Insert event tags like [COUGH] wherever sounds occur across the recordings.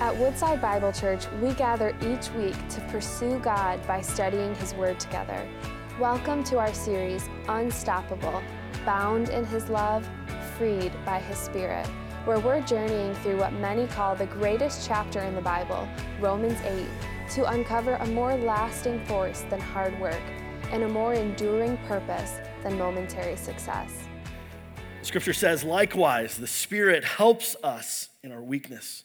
At Woodside Bible Church, we gather each week to pursue God by studying His Word together. Welcome to our series, Unstoppable Bound in His Love, Freed by His Spirit, where we're journeying through what many call the greatest chapter in the Bible, Romans 8, to uncover a more lasting force than hard work and a more enduring purpose than momentary success. Scripture says, likewise, the Spirit helps us in our weakness.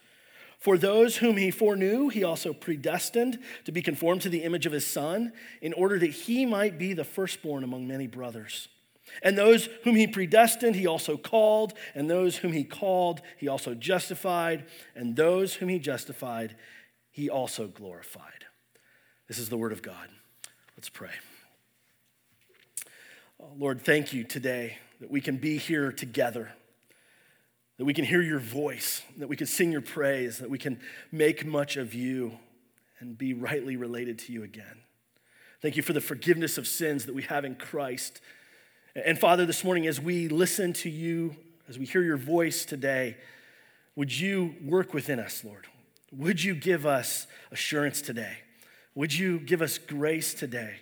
For those whom he foreknew, he also predestined to be conformed to the image of his son, in order that he might be the firstborn among many brothers. And those whom he predestined, he also called. And those whom he called, he also justified. And those whom he justified, he also glorified. This is the word of God. Let's pray. Lord, thank you today that we can be here together that we can hear your voice, that we can sing your praise, that we can make much of you and be rightly related to you again. Thank you for the forgiveness of sins that we have in Christ. And Father, this morning, as we listen to you, as we hear your voice today, would you work within us, Lord? Would you give us assurance today? Would you give us grace today?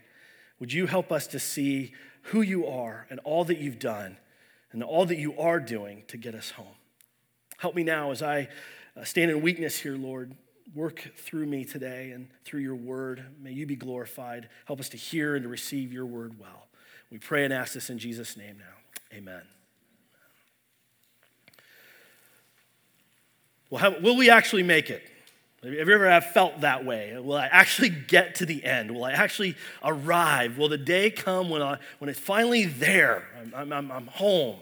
Would you help us to see who you are and all that you've done and all that you are doing to get us home? Help me now as I uh, stand in weakness here, Lord. Work through me today and through your word. May you be glorified. Help us to hear and to receive your word well. We pray and ask this in Jesus' name now. Amen. Well, how, will we actually make it? Have you ever felt that way? Will I actually get to the end? Will I actually arrive? Will the day come when, I, when it's finally there? I'm, I'm, I'm home.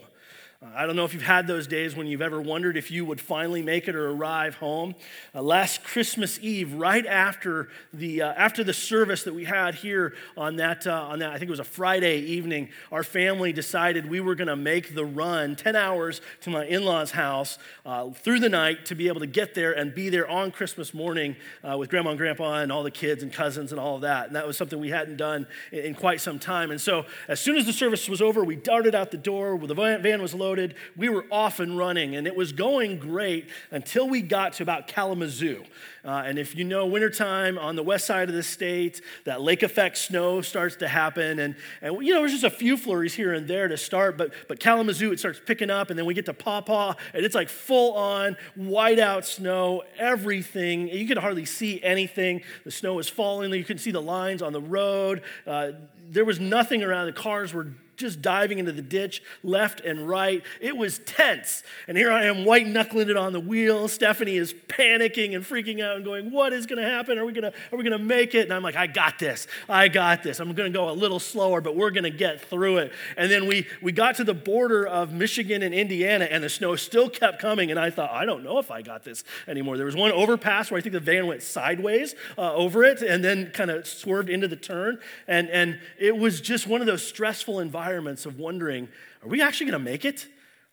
I don't know if you've had those days when you've ever wondered if you would finally make it or arrive home. Uh, last Christmas Eve, right after the, uh, after the service that we had here on that, uh, on that, I think it was a Friday evening, our family decided we were going to make the run 10 hours to my in law's house uh, through the night to be able to get there and be there on Christmas morning uh, with grandma and grandpa and all the kids and cousins and all of that. And that was something we hadn't done in, in quite some time. And so as soon as the service was over, we darted out the door, the van was loaded loaded. We were off and running, and it was going great until we got to about Kalamazoo. Uh, and if you know wintertime on the west side of the state, that lake effect snow starts to happen. And, and you know, there's just a few flurries here and there to start, but, but Kalamazoo, it starts picking up. And then we get to Paw Paw, and it's like full on whiteout snow, everything. You could hardly see anything. The snow was falling. You couldn't see the lines on the road. Uh, there was nothing around. The cars were just diving into the ditch left and right. It was tense. And here I am, white knuckling it on the wheel. Stephanie is panicking and freaking out and going, What is going to happen? Are we going to make it? And I'm like, I got this. I got this. I'm going to go a little slower, but we're going to get through it. And then we, we got to the border of Michigan and Indiana, and the snow still kept coming. And I thought, I don't know if I got this anymore. There was one overpass where I think the van went sideways uh, over it and then kind of swerved into the turn. And, and it was just one of those stressful environments environments of wondering are we actually going to make it?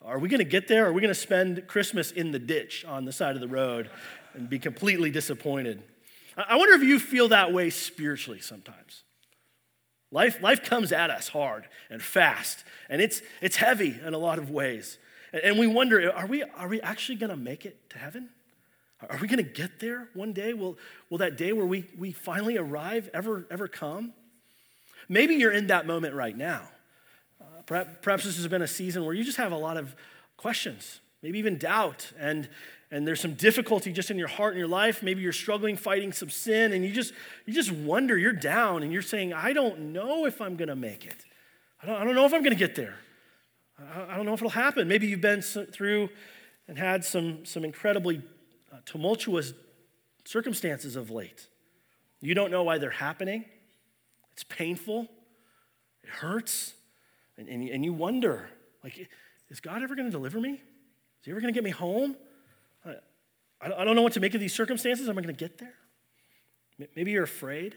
Are we going to get there? Are we going to spend Christmas in the ditch on the side of the road and be completely disappointed? I wonder if you feel that way spiritually sometimes. Life, life comes at us hard and fast, and it's, it's heavy in a lot of ways. And we wonder are we, are we actually going to make it to heaven? Are we going to get there one day? Will, will that day where we, we finally arrive ever, ever come? Maybe you're in that moment right now. Perhaps this has been a season where you just have a lot of questions, maybe even doubt, and, and there's some difficulty just in your heart and your life. Maybe you're struggling fighting some sin, and you just, you just wonder, you're down, and you're saying, I don't know if I'm going to make it. I don't, I don't know if I'm going to get there. I, I don't know if it'll happen. Maybe you've been through and had some, some incredibly uh, tumultuous circumstances of late. You don't know why they're happening. It's painful. It hurts. And, and, and you wonder, like, is God ever going to deliver me? Is he ever going to get me home? I, I don't know what to make of these circumstances. Am I going to get there? Maybe you're afraid.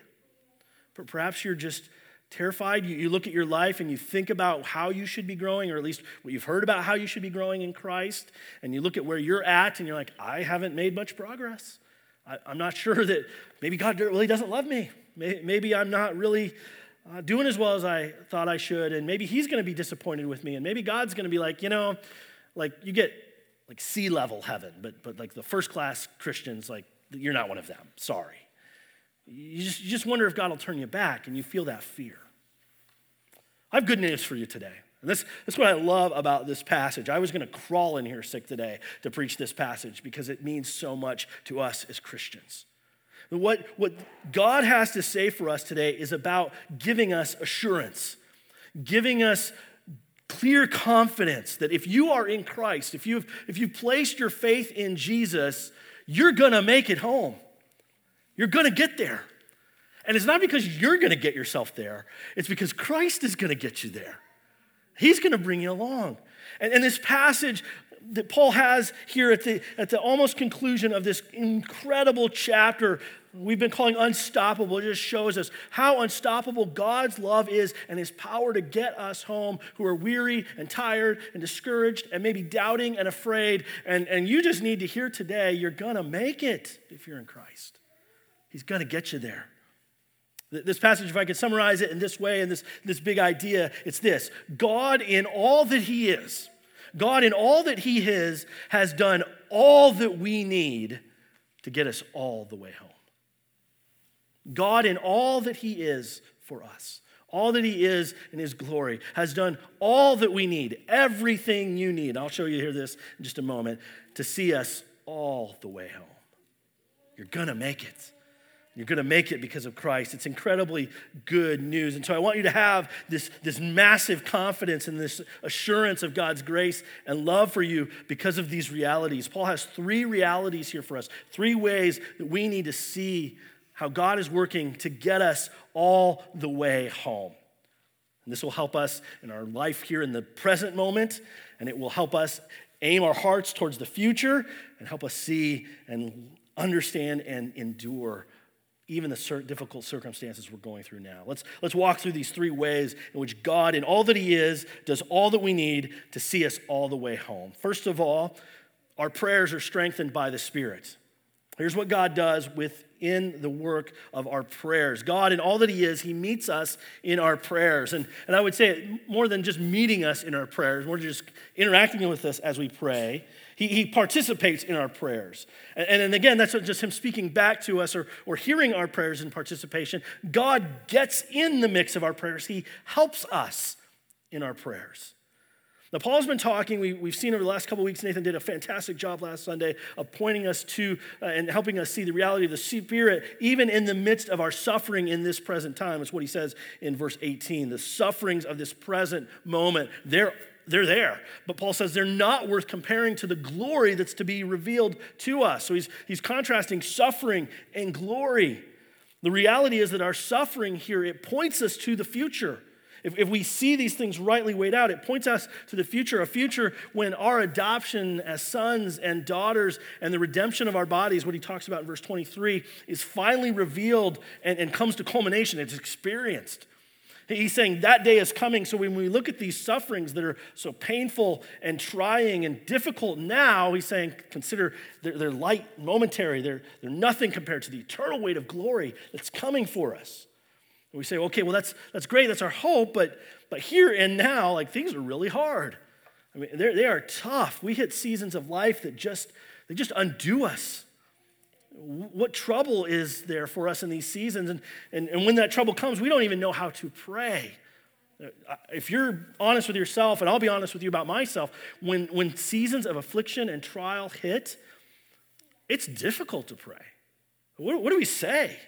But perhaps you're just terrified. You, you look at your life and you think about how you should be growing, or at least what you've heard about how you should be growing in Christ, and you look at where you're at and you're like, I haven't made much progress. I, am not sure that maybe God really doesn't love me. Maybe I'm not really uh, doing as well as I thought I should, and maybe He's going to be disappointed with me, and maybe God's going to be like, you know, like you get like sea level heaven, but but like the first class Christians, like you're not one of them. Sorry. You just, you just wonder if God will turn you back, and you feel that fear. I have good news for you today. And this, that's what I love about this passage. I was going to crawl in here sick today to preach this passage because it means so much to us as Christians. What, what God has to say for us today is about giving us assurance, giving us clear confidence that if you are in Christ, if you've, if you've placed your faith in Jesus, you're going to make it home. You're going to get there. And it's not because you're going to get yourself there, it's because Christ is going to get you there. He's going to bring you along. And, and this passage that Paul has here at the, at the almost conclusion of this incredible chapter we've been calling unstoppable, it just shows us how unstoppable God's love is and his power to get us home who are weary and tired and discouraged and maybe doubting and afraid. And, and you just need to hear today you're going to make it if you're in Christ. He's going to get you there. This passage, if I could summarize it in this way, in this, this big idea, it's this God, in all that He is, God, in all that He is, has done all that we need to get us all the way home. God, in all that He is for us, all that He is in His glory, has done all that we need, everything you need. I'll show you here this in just a moment to see us all the way home. You're gonna make it. You're going to make it because of Christ. It's incredibly good news. And so I want you to have this, this massive confidence and this assurance of God's grace and love for you because of these realities. Paul has three realities here for us, three ways that we need to see how God is working to get us all the way home. And this will help us in our life here in the present moment, and it will help us aim our hearts towards the future and help us see and understand and endure even the difficult circumstances we're going through now. Let's, let's walk through these three ways in which God, in all that He is, does all that we need to see us all the way home. First of all, our prayers are strengthened by the Spirit. Here's what God does within the work of our prayers. God, in all that He is, He meets us in our prayers. And, and I would say more than just meeting us in our prayers, more just interacting with us as we pray. He, he participates in our prayers. And, and, again, that's just him speaking back to us or, or hearing our prayers in participation. God gets in the mix of our prayers, He helps us in our prayers. Now, Paul's been talking, we, have seen over the last couple weeks, Nathan did a fantastic job last Sunday of pointing us to uh, and helping us see the reality of the Spirit, even in the midst of our suffering in this present time. It's what he says in verse 18. The sufferings of this present moment, they're they're there. But Paul says they're not worth comparing to the glory that's to be revealed to us. So he's, he's contrasting suffering and glory. The reality is that our suffering here, it points us to the future. If, if we see these things rightly weighed out, it points us to the future, a future when our adoption as sons and daughters and the redemption of our bodies, what he talks about in verse 23, is finally revealed and, and comes to culmination. It's experienced. He's saying that day is coming. So when we look at these sufferings that are so painful and trying and difficult now, he's saying, consider they're, they're light, momentary. They're, they're nothing compared to the eternal weight of glory that's coming for us. And we say, okay, well, that's, that's great. That's our hope. But, but here and now, like things are really hard. I mean, they are tough. We hit seasons of life that just, they just undo us what trouble is there for us in these seasons? And, and, and when that trouble comes, we don't even know how to pray. Uh, if you're honest with yourself, and I'll be honest with you about myself, when, when seasons of affliction and trial hit, it's difficult to pray. What, what do we say?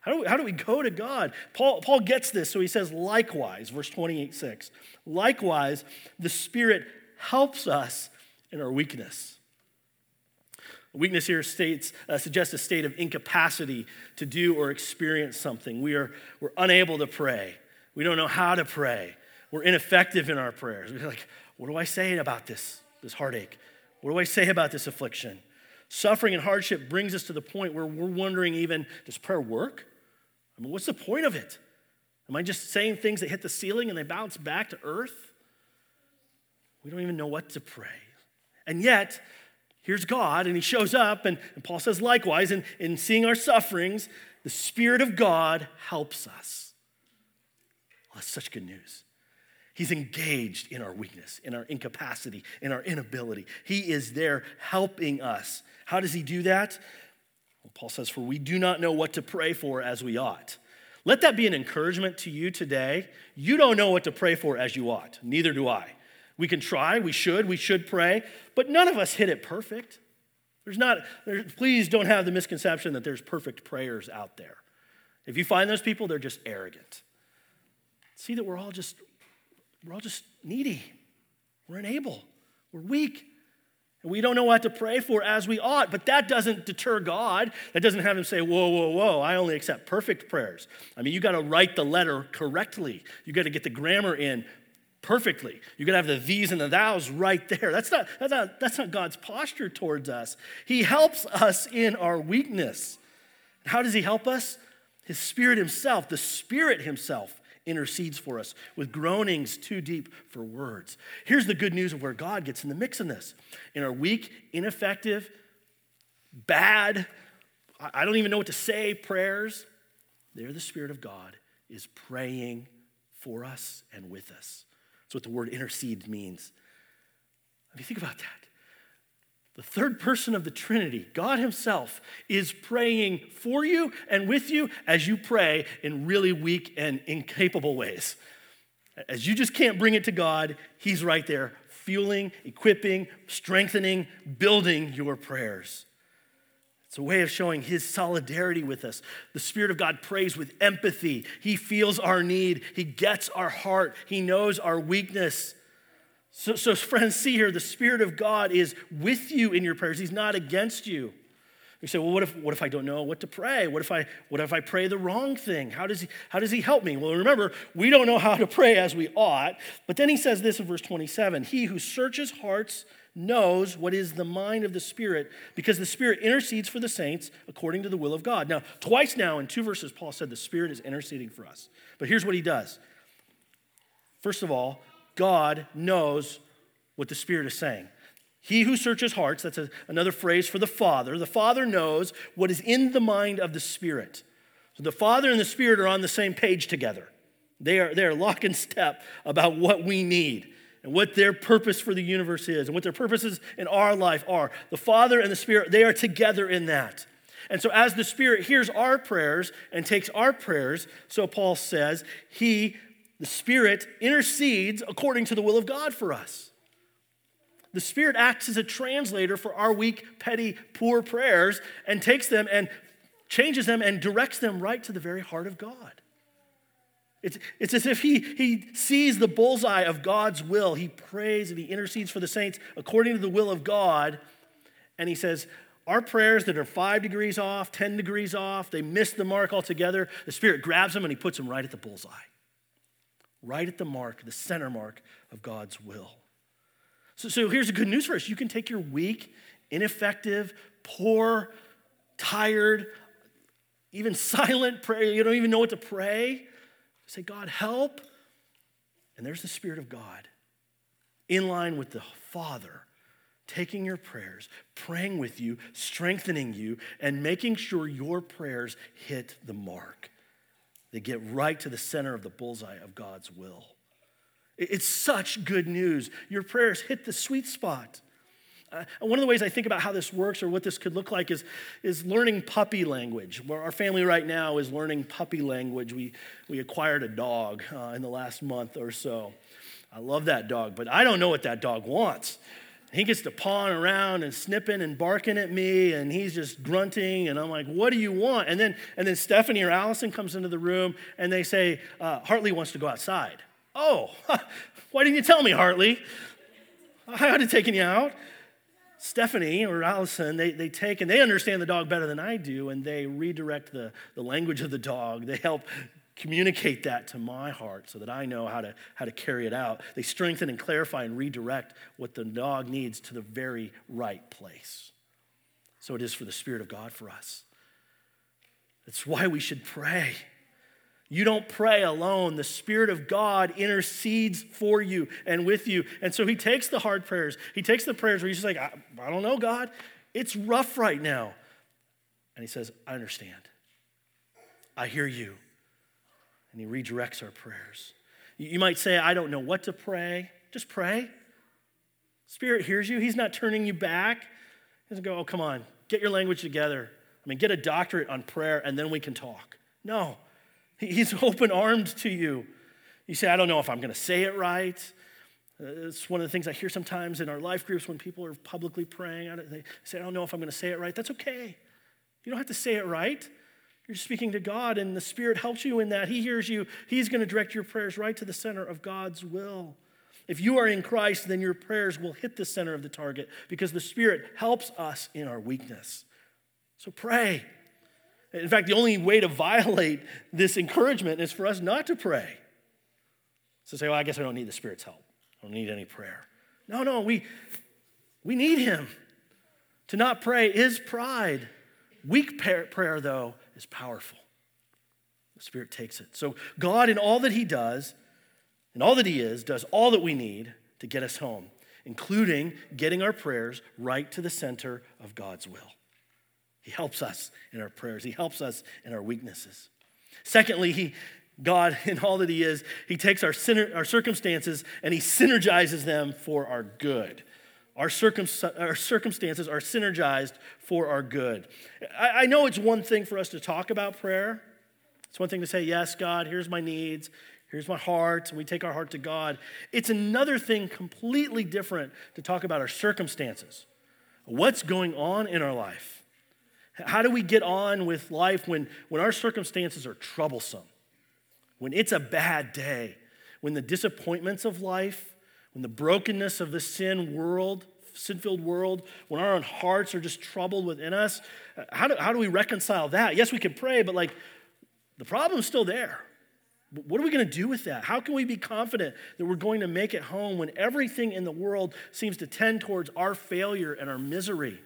How do, we, how do we go to God? Paul, Paul gets this, so he says, likewise, verse 28 6. Likewise, the Spirit helps us in our weakness. Weakness here states, uh, suggests a state of incapacity to do or experience something. We are, we're unable to pray. We don't know how to pray. We're ineffective in our prayers. We're like, what do I say about this, this heartache? What do I say about this affliction? Suffering and hardship brings us to the point where we're wondering even, does prayer work? I mean, what's the point of it? Am I just saying things that hit the ceiling and they bounce back to earth? We don't even know what to pray. And yet, here's God, and He shows up, and, and Paul says, likewise, in, in seeing our sufferings, the Spirit of God helps us. Well, that's such good news. He's engaged in our weakness, in our incapacity, in our inability. He is there helping us. How does He do that? Well, Paul says, For we do not know what to pray for as we ought. Let that be an encouragement to you today. You don't know what to pray for as you ought, neither do I. We can try, we should, we should pray, but none of us hit it perfect. There's not, there's, please don't have the misconception that there's perfect prayers out there. If you find those people, they're just arrogant. See that we're all just, we're all just needy. We're unable. We're weak. And we don't know what to pray for as we ought, but that doesn't deter God. That doesn't have him say, whoa, whoa, whoa, I only accept perfect prayers. I mean, you got to write the letter correctly. You got to get the grammar in perfectly. You're to have the these and the thous right there. That's not, that's, not, that's not God's posture towards us. He helps us in our weakness. How does He help us? His Spirit Himself, the Spirit Himself, intercedes for us with groanings too deep for words. Here's the good news of where God gets in the mix in this. In our weak, ineffective, bad, I don't even know what to say prayers, there the Spirit of God is praying for us and with us. What the word intercede means. I mean, think about that. The third person of the Trinity, God Himself, is praying for you and with you as you pray in really weak and incapable ways. As you just can't bring it to God, He's right there, fueling, equipping, strengthening, building your prayers. It's a way of showing his solidarity with us. The Spirit of God prays with empathy. He feels our need. He gets our heart. He knows our weakness. So, so, friends, see here, the Spirit of God is with you in your prayers. He's not against you. You say, well, what if, what if I don't know what to pray? What if I, what if I pray the wrong thing? How does, he, how does he help me? Well, remember, we don't know how to pray as we ought. But then he says this in verse 27 He who searches hearts knows what is the mind of the Spirit because the Spirit intercedes for the saints according to the will of God. Now, twice now in two verses, Paul said the Spirit is interceding for us. But here's what he does. First of all, God knows what the Spirit is saying. He who searches hearts, that's a, another phrase for the Father. The Father knows what is in the mind of the Spirit. So the Father and the Spirit are on the same page together. They are, they are lock and step about what we need and what their purpose for the universe is and what their purposes in our life are. The Father and the Spirit, they are together in that. And so, as the Spirit hears our prayers and takes our prayers, so Paul says, He, the Spirit, intercedes according to the will of God for us. The Spirit acts as a translator for our weak, petty, poor prayers and takes them and changes them and directs them right to the very heart of God. It's, it's as if he, he sees the bullseye of God's will. He prays and he intercedes for the saints according to the will of God. And he says, Our prayers that are five degrees off, 10 degrees off, they miss the mark altogether, the Spirit grabs them and he puts them right at the bullseye, right at the mark, the center mark of God's will. So, so here's the good news for us you can take your weak, ineffective, poor, tired, even [LAUGHS] silent prayer, you don't even know what to pray Say, God, help. And there's the Spirit of God in line with the Father, taking your prayers, praying with you, strengthening you, and making sure your prayers hit the mark. They get right to the center of the bullseye of God's will. It's such good news. Your prayers hit the sweet spot. Uh, one of the ways I think about how this works or what this could look like is, is learning puppy language. Where our family right now is learning puppy language. We, we acquired a dog uh, in the last month or so. I love that dog, but I don't know what that dog wants. He gets to pawing around and snipping and barking at me, and he's just grunting, and I'm like, "What do you want?" And then, and then Stephanie or Allison comes into the room, and they say, uh, "Hartley wants to go outside." Oh, [LAUGHS] why didn't you tell me, Hartley? I would have taken you out. Stephanie or Allison, they, they take and they understand the dog better than I do, and they redirect the, the language of the dog. They help communicate that to my heart so that I know how to, how to carry it out. They strengthen and clarify and redirect what the dog needs to the very right place. So it is for the Spirit of God for us. It's why we should pray. You don't pray alone. The Spirit of God intercedes for you and with you. And so he takes the hard prayers. He takes the prayers where he's just like, I, I don't know, God. It's rough right now. And he says, I understand. I hear you. And he redirects our prayers. You might say, I don't know what to pray. Just pray. Spirit hears you. He's not turning you back. He doesn't go, oh, come on, get your language together. I mean, get a doctorate on prayer and then we can talk. No, He's [LAUGHS] open armed to you. You say, I don't know if I'm going to say it right. Uh, it's one of the things I hear sometimes in our life groups when people are publicly praying. They say, I don't know if I'm going to say it right. That's okay. You don't have to say it right. You're speaking to God, and the Spirit helps you in that. He hears you. He's going to direct your prayers right to the center of God's will. If you are in Christ, then your prayers will hit the center of the target because the Spirit helps us in our weakness. So pray. In fact, the only way to violate this encouragement is for us not to pray. So say, well, I guess I don't need the Spirit's help. I don't need any prayer. No, no, we, we need Him. To not pray is pride. Weak prayer, though, is powerful. The Spirit takes it. So God, in all that He does, and all that He is, does all that we need to get us home, including getting our prayers right to the center of God's will. He helps us in our prayers, He helps us in our weaknesses. Secondly, He God, [LAUGHS] in all that He is, He takes our, our circumstances and He synergizes them for our good. Our, circum- our circumstances are synergized for our good. I-, I know it's one thing for us to talk about prayer. It's one thing to say, Yes, God, here's my needs, here's my heart, and we take our heart to God. It's another thing completely different to talk about our circumstances. What's going on in our life? How do we get on with life when, when our circumstances are troublesome? When it's a bad day? When the disappointments of life, when the brokenness of the sin world, sin filled world, when our own hearts are just troubled within us? How do, how do we reconcile that? Yes, we can pray, but like the problem's still there. What are we going to do with that? How can we be confident that we're going to make it home when everything in the world seems to tend towards our failure and our misery?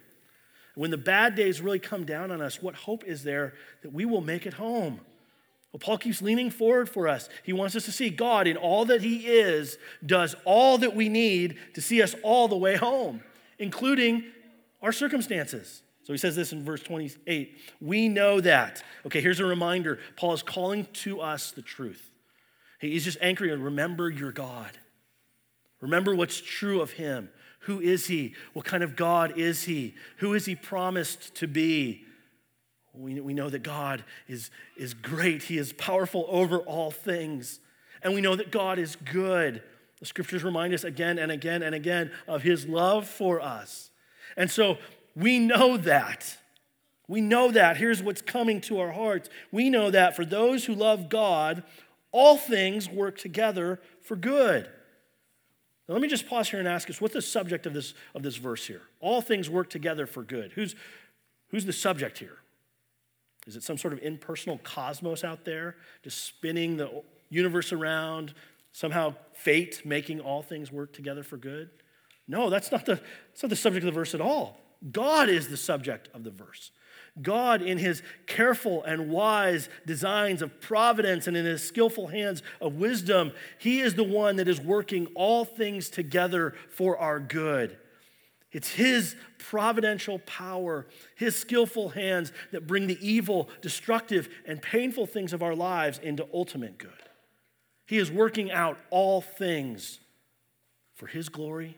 When the bad days really come down on us, what hope is there that we will make it home? Well, Paul keeps leaning forward for us. He wants us to see God in all that He is, does all that we need to see us all the way home, including our circumstances. So he says this in verse 28 We know that. Okay, here's a reminder Paul is calling to us the truth. He's just anchoring, remember your God. Remember what's true of Him. Who is he? What kind of God is he? Who is he promised to be? We, we know that God is, is great, he is powerful over all things. And we know that God is good. The scriptures remind us again and again and again of his love for us. And so we know that. We know that. Here's what's coming to our hearts. We know that for those who love God, all things work together for good. Now, let me just pause here and ask us what's the subject of this, of this verse here? All things work together for good. Who's, who's the subject here? Is it some sort of impersonal cosmos out there, just spinning the universe around, somehow fate making all things work together for good? No, that's not the, that's not the subject of the verse at all. God is the subject of the verse. God, in his careful and wise designs of providence and in his skillful hands of wisdom, he is the one that is working all things together for our good. It's his providential power, his skillful hands that bring the evil, destructive, and painful things of our lives into ultimate good. He is working out all things for his glory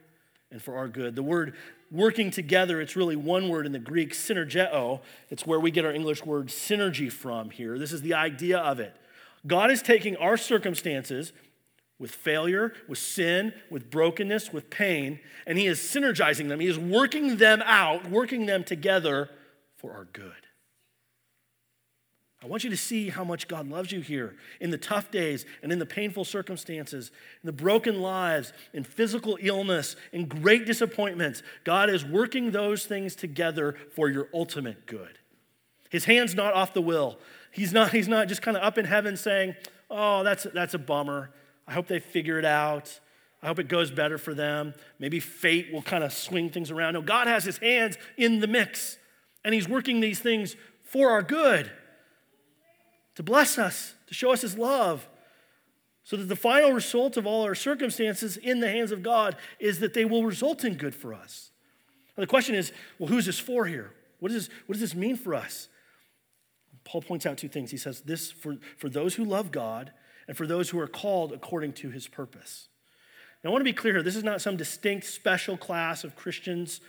and for our good. The word working together, it's really one word in the Greek, synergeo. It's where we get our English word synergy from here. This is the idea of it. God is taking our circumstances with failure, with sin, with brokenness, with pain, and He is synergizing them. He is working them out, working them together for our good. I want you to see how much God loves you here in the tough days and in the painful circumstances, in the broken lives, in physical illness, in great disappointments. God is working those things together for your ultimate good. His hand's not off the will. He's not, he's not just kind of up in heaven saying, Oh, that's, that's a bummer. I hope they figure it out. I hope it goes better for them. Maybe fate will kind of swing things around. No, God has his hands in the mix, and he's working these things for our good. To bless us, to show us his love. So that the final result of all our circumstances in the hands of God is that they will result in good for us. And the question is well, who's this for here? What, is this, what does this mean for us? Paul points out two things. He says, This for, for those who love God and for those who are called according to his purpose. Now, I want to be clear here this is not some distinct special class of Christians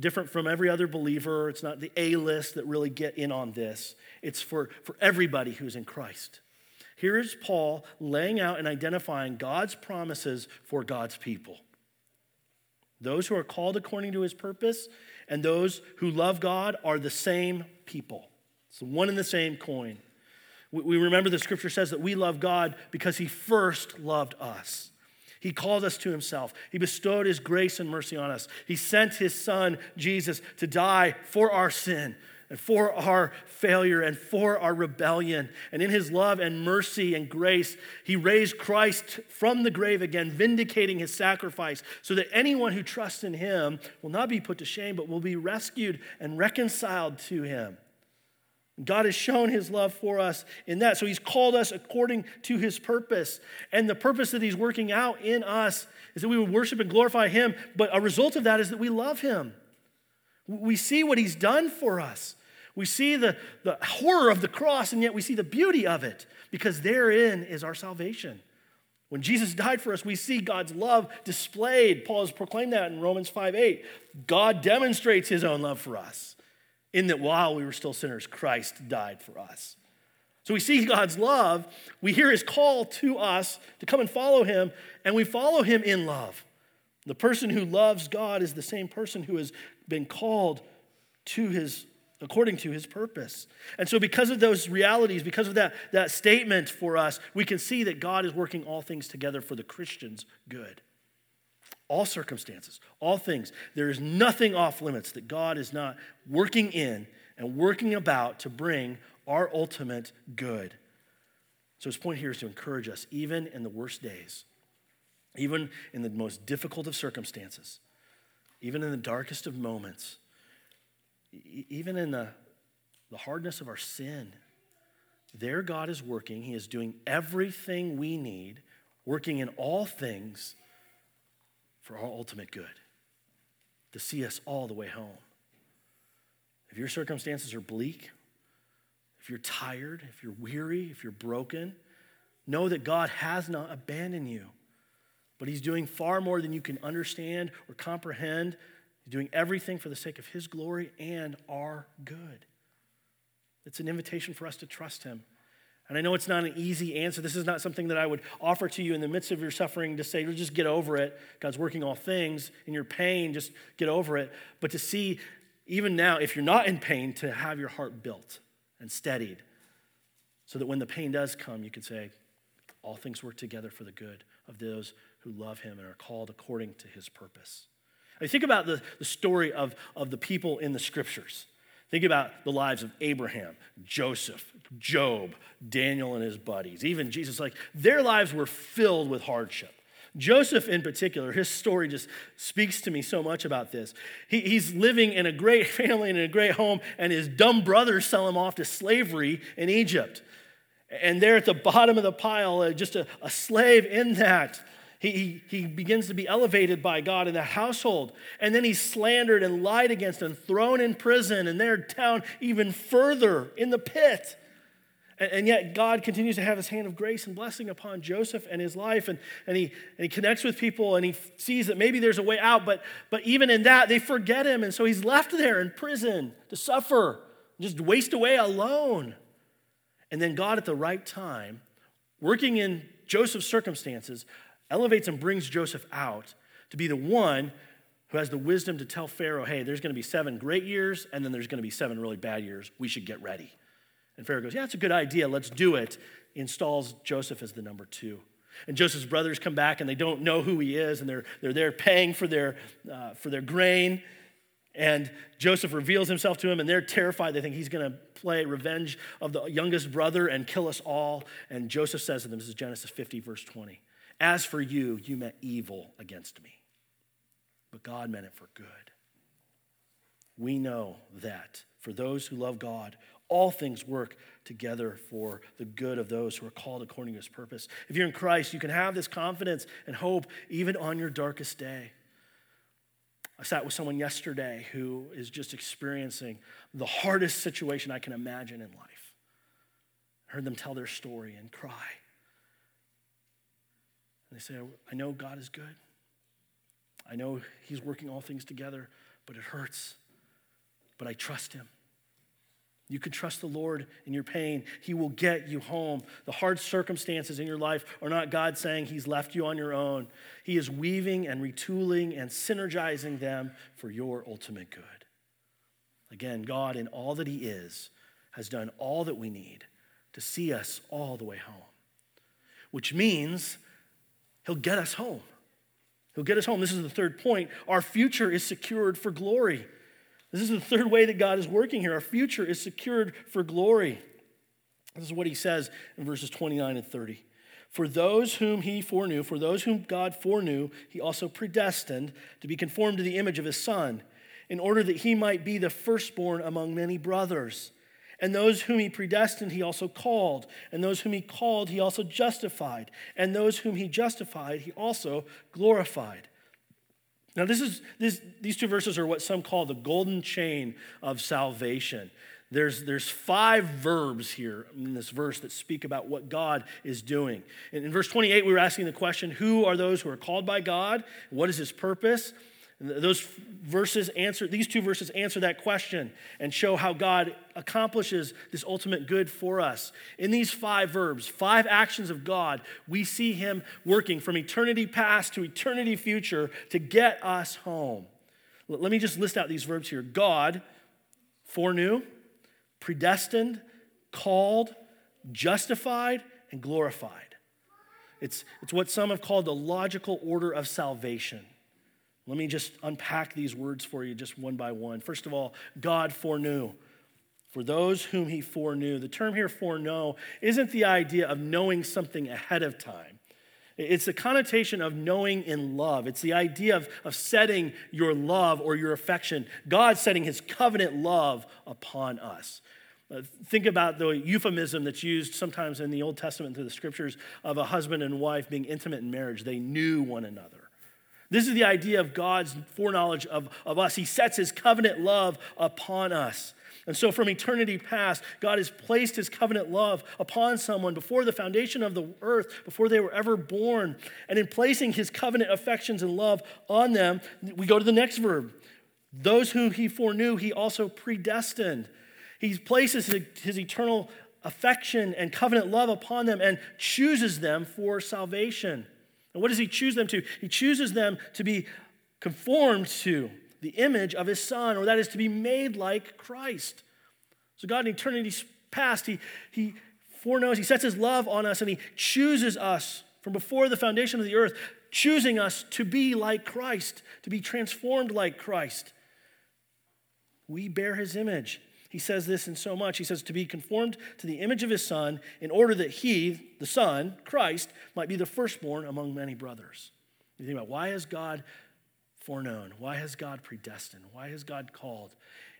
different from every other believer. It's not the A list that really get in on this, it's for, for everybody who's in Christ. Here is Paul laying out and identifying God's promises for God's people. Those who are called according to his purpose and those who love God are the same people. It's one and the same coin. We remember the scripture says that we love God because he first loved us. He called us to himself. He bestowed his grace and mercy on us. He sent his son, Jesus, to die for our sin and for our failure and for our rebellion. And in his love and mercy and grace, he raised Christ from the grave again, vindicating his sacrifice, so that anyone who trusts in him will not be put to shame, but will be rescued and reconciled to him. God has shown his love for us in that. So he's called us according to his purpose. And the purpose that he's working out in us is that we would worship and glorify him. But a result of that is that we love him. We see what he's done for us. We see the, the horror of the cross, and yet we see the beauty of it because therein is our salvation. When Jesus died for us, we see God's love displayed. Paul has proclaimed that in Romans 5 8. God demonstrates his own love for us in that while we were still sinners, Christ died for us. So we see God's love, we hear his call to us to come and follow him, and we follow him in love. The person who loves God is the same person who has been called to his according to his purpose. And so, because of those realities, because of that, that statement for us, we can see that God is working all things together for the Christian's good. All circumstances, all things. There is nothing off limits that God is not working in and working about to bring our ultimate good. So, his point here is to encourage us, even in the worst days, even in the most difficult of circumstances, even in the darkest of moments even in the, the hardness of our sin, there God is working. He is doing everything we need, working in all things for our ultimate good, to see us all the way home. If your circumstances are bleak, if you're tired, if you're weary, if you're broken, know that God has not abandoned you, but He's doing far more than you can understand or comprehend He's doing everything for the sake of His glory and our good. It's an invitation for us to trust Him. And I know it's not an easy answer. This is not something that I would offer to you in the midst of your suffering to say, just get over it. God's working all things. In your pain, just get over it. But to see, even now, if you're not in pain, to have your heart built and steadied so that when the pain does come, you can say, all things work together for the good of those who love Him and are called according to His purpose. I think about the, the story of, of the people in the scriptures. Think about the lives of Abraham, Joseph, Job, Daniel and his buddies, even Jesus. Like their lives were filled with hardship. Joseph, in particular, his story just speaks to me so much about this. He, he's living in a great [LAUGHS] family and in a great home, and his dumb brothers sell him off to slavery in Egypt. And there at the bottom of the pile, uh, just a, a slave in that, he, he, he begins to be elevated by God in that household. And then he's slandered and lied against and thrown in prison, and they're down even further in the pit. And, and yet, God continues to have his hand of grace and blessing upon Joseph and his life. And, and, he, and he connects with people and he sees that maybe there's a way out, but, but even in that, they forget him. And so he's left there in prison to suffer, just waste away alone. And then God, at the right time, working in Joseph's circumstances, elevates and brings Joseph out to be the one who has the wisdom to tell Pharaoh, hey, there's going to be seven great years, and then there's going to be seven really bad years. We should get ready. And Pharaoh goes, yeah, that's a good idea. Let's do it. Installs Joseph as the number two. And Joseph's brothers come back and they don't know who he is, and they're, they're there paying for their, uh, for their grain. And Joseph reveals himself to him, and they're terrified. They think he's going to play revenge of the youngest brother and kill us all. And Joseph says to them, this is Genesis 50, verse 20. As for you, you meant evil against me, but God meant it for good. We know that for those who love God, all things work together for the good of those who are called according to his purpose. If you're in Christ, you can have this confidence and hope even on your darkest day. I sat with someone yesterday who is just experiencing the hardest situation I can imagine in life. I heard them tell their story and cry. And they say, I know God is good. I know He's working all things together, but it hurts. But I trust Him. You can trust the Lord in your pain. He will get you home. The hard circumstances in your life are not God saying He's left you on your own. He is weaving and retooling and synergizing them for your ultimate good. Again, God, in all that He is, has done all that we need to see us all the way home, which means He'll get us home. He'll get us home. This is the third point. Our future is secured for glory. This is the third way that God is working here. Our future is secured for glory. This is what he says in verses 29 and 30. For those whom he foreknew, for those whom God foreknew, he also predestined to be conformed to the image of his son, in order that he might be the firstborn among many brothers. And those whom he predestined, he also called. And those whom he called, he also justified. And those whom he justified, he also glorified. Now, this is, this, these two verses are what some call the golden chain of salvation. There's, there's five verbs here in this verse that speak about what God is doing. In, in verse 28, we were asking the question who are those who are called by God? What is his purpose? Those verses answer, these two verses answer that question and show how God accomplishes this ultimate good for us. In these five verbs, five actions of God, we see Him working from eternity past to eternity future to get us home. Let me just list out these verbs here God, foreknew, predestined, called, justified, and glorified. It's, it's what some have called the logical order of salvation. Let me just unpack these words for you just one by one. First of all, God foreknew. For those whom he foreknew. The term here, foreknow, isn't the idea of knowing something ahead of time. It's the connotation of knowing in love. It's the idea of, of setting your love or your affection, God setting his covenant love upon us. Uh, think about the euphemism that's used sometimes in the Old Testament through the scriptures of a husband and wife being intimate in marriage. They knew one another. This is the idea of God's foreknowledge of, of us. He sets his covenant love upon us. And so, from eternity past, God has placed his covenant love upon someone before the foundation of the earth, before they were ever born. And in placing his covenant affections and love on them, we go to the next verb. Those whom he foreknew, he also predestined. He places his, his eternal affection and covenant love upon them and chooses them for salvation. And what does he choose them to? He chooses them to be conformed to the image of his son, or that is to be made like Christ. So God in eternity past, he, he foreknows, he sets his love on us, and he chooses us from before the foundation of the earth, choosing us to be like Christ, to be transformed like Christ. We bear his image. He says this in so much. He says, to be conformed to the image of his son, in order that he, the son, Christ, might be the firstborn among many brothers. You think about why has God foreknown? Why has God predestined? Why has God called?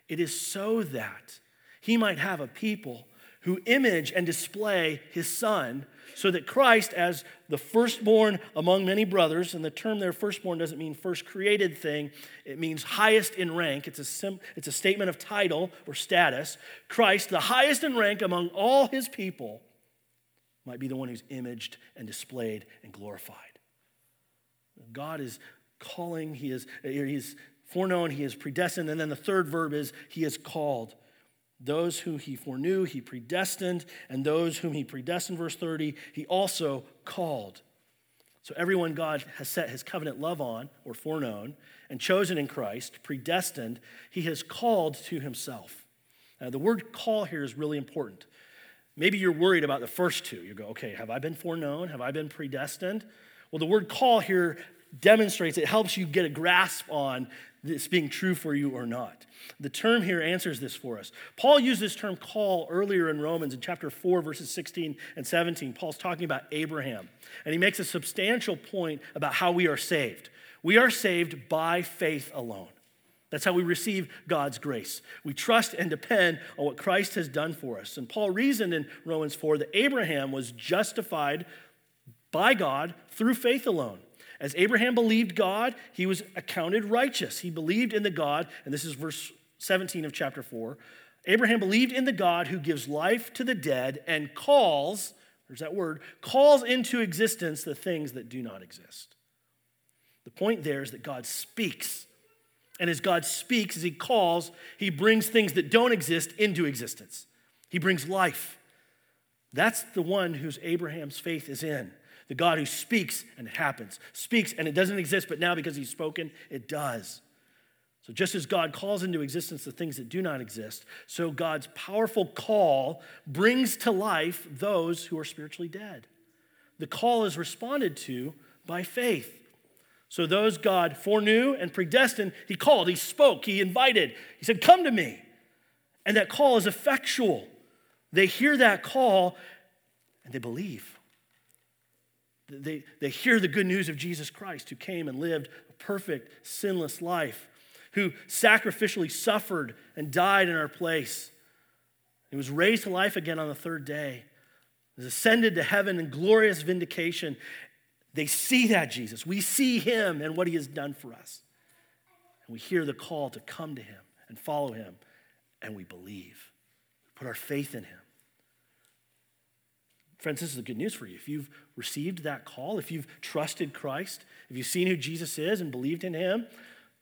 It is so that he might have a people who image and display his son, so that Christ, as the firstborn among many brothers, and the term there, firstborn, doesn't mean first created thing, it means highest in rank. It's a, sim- it's a statement of title or status. Christ, the highest in rank among all his people, might be the one who's imaged and displayed and glorified. God is calling, he is, he's foreknown, he is predestined, and then the third verb is he is called. Those who he foreknew, he predestined, and those whom he predestined, verse 30, he also called. So everyone God has set his covenant love on, or foreknown, and chosen in Christ, predestined, he has called to himself. Now, the word call here is really important. Maybe you're worried about the first two. You go, okay, have I been foreknown? Have I been predestined? Well, the word call here demonstrates, it helps you get a grasp on this being true for you or not. The term here answers this for us. Paul used this term call earlier in Romans in chapter 4, verses 16 and 17. Paul's talking about Abraham, and he makes a substantial point about how we are saved. We are saved by faith alone. That's how we receive God's grace. We trust and depend on what Christ has done for us. And Paul reasoned in Romans 4 that Abraham was justified by God through faith alone. As Abraham believed God, he was accounted righteous. He believed in the God, and this is verse 17 of chapter 4. Abraham believed in the God who gives life to the dead and calls, there's that word, calls into existence the things that do not exist. The point there is that God speaks. And as God speaks, as He calls, He brings things that don't exist into existence. He brings life. That's the one whose Abraham's faith is in. The God who speaks and it happens, speaks and it doesn't exist, but now because he's spoken, it does. So, just as God calls into existence the things that do not exist, so God's powerful call brings to life those who are spiritually dead. The call is responded to by faith. So, those God foreknew and predestined, He called, He spoke, He invited, He said, Come to me. And that call is effectual. They hear that call and they believe. They, they hear the good news of Jesus Christ, who came and lived a perfect, sinless life, who sacrificially suffered and died in our place. He was raised to life again on the third day, he was ascended to heaven in glorious vindication. They see that Jesus. We see him and what he has done for us. And we hear the call to come to him and follow him, and we believe. We put our faith in him. Friends, this is the good news for you. If you've received that call, if you've trusted Christ, if you've seen who Jesus is and believed in him,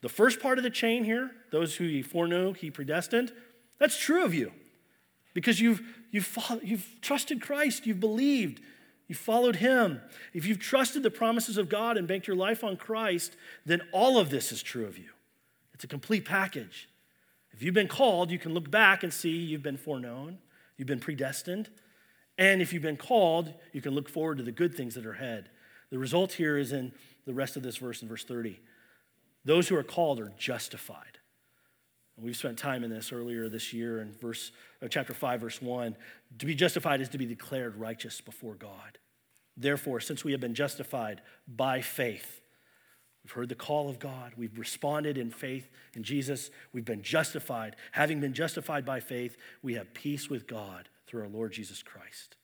the first part of the chain here, those who he foreknew, he predestined, that's true of you. Because you've, you've, followed, you've trusted Christ, you've believed, you followed him. If you've trusted the promises of God and banked your life on Christ, then all of this is true of you. It's a complete package. If you've been called, you can look back and see you've been foreknown, you've been predestined, and if you've been called, you can look forward to the good things that are ahead. The result here is in the rest of this verse in verse 30. Those who are called are justified. And we've spent time in this earlier this year in verse, uh, chapter 5, verse 1. To be justified is to be declared righteous before God. Therefore, since we have been justified by faith, we've heard the call of God, we've responded in faith in Jesus, we've been justified. Having been justified by faith, we have peace with God through our Lord Jesus Christ.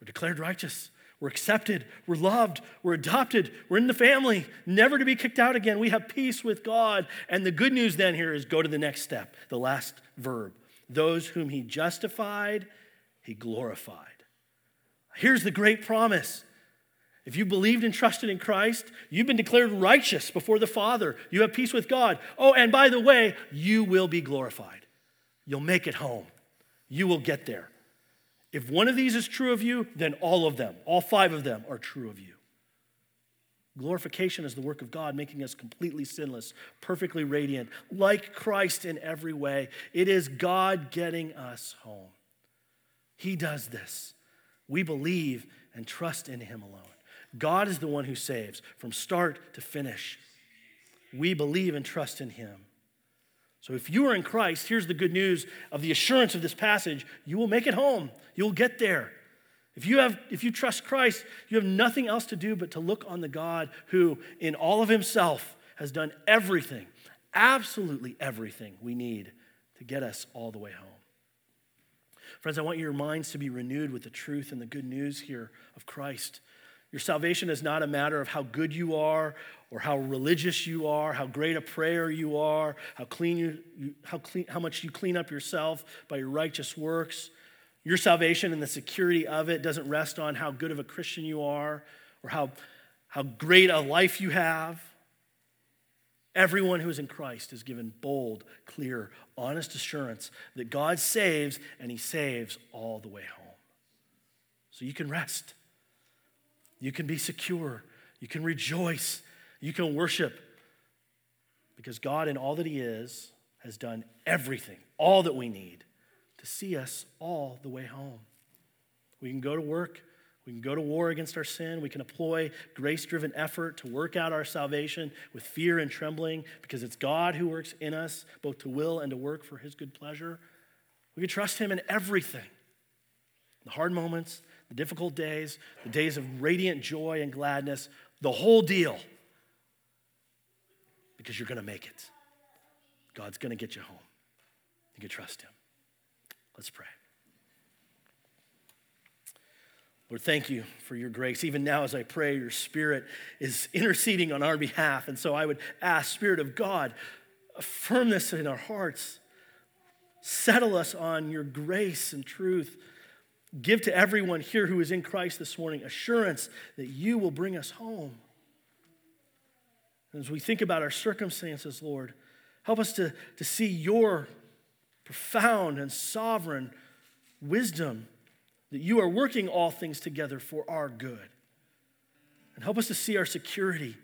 We're declared righteous. We're accepted. We're loved. We're adopted. We're in the family, never to be kicked out again. We have peace with God. And the good news then here is go to the next step, the last verb. Those whom he justified, he glorified. Here's the great promise. If you believed and trusted in Christ, you've been declared righteous before the Father. You have peace with God. Oh, and by the way, you will be glorified. You'll make it home you will get there. If one of these is true of you, then all of them, all five of them, are true of you. Glorification is the work of God, making us completely sinless, perfectly radiant, like Christ in every way. It is God getting us home. He does this. We believe and trust in Him alone. God is the one who saves from start to finish. We believe and trust in Him. So if you are in Christ, here's the good news of the assurance of this passage you will make it home, you'll get there. If you, have, if you trust Christ, you have nothing else to do but to look on the God who, in all of himself, has done everything, absolutely everything we need to get us all the way home. Friends, I want your minds to be renewed with the truth and the good news here of Christ. Your salvation is not a matter of how good you are or how religious you are, how great a prayer you are, how clean you, how clean, how much you clean up yourself by your righteous works. Your salvation and the security of it doesn't rest on how good of a Christian you are or how, how great a life you have. Everyone who is in Christ is given bold, clear, honest assurance that God saves and He saves all the way home. So you can rest. You can be secure. You can rejoice. You can worship. Because God, in all that He is, has done everything, all that we need to see us all the way home. We can go to work. We can go to war against our sin. We can employ grace driven effort to work out our salvation with fear and trembling because it's God who works in us, both to will and to work for His good pleasure. We can trust Him in everything the hard moments, the difficult days, the days of radiant joy and gladness, the whole deal. Because you're going to make it. God's going to get you home. You can trust Him. Let's pray. Lord, thank you for your grace. Even now, as I pray, your Spirit is interceding on our behalf. And so I would ask, Spirit of God, affirm this in our hearts. Settle us on your grace and truth. Give to everyone here who is in Christ this morning assurance that you will bring us home. As we think about our circumstances, Lord, help us to, to see your profound and sovereign wisdom that you are working all things together for our good. And help us to see our security.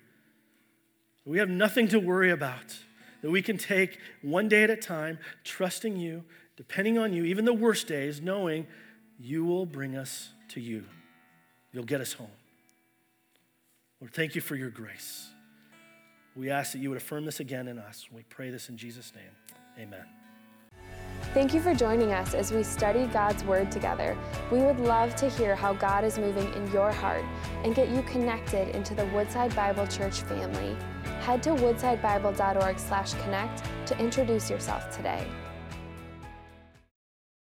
We have nothing to worry about, that we can take one day at a time, trusting you, depending on you, even the worst days, knowing you will bring us to you. You'll get us home. Lord, thank you for your grace. We ask that you would affirm this again in us. We pray this in Jesus' name. Amen. Thank you for joining us as we study God's Word together. We would love to hear how God is moving in your heart and get you connected into the Woodside Bible Church family. Head to woodsidebible.org/connect to introduce yourself today.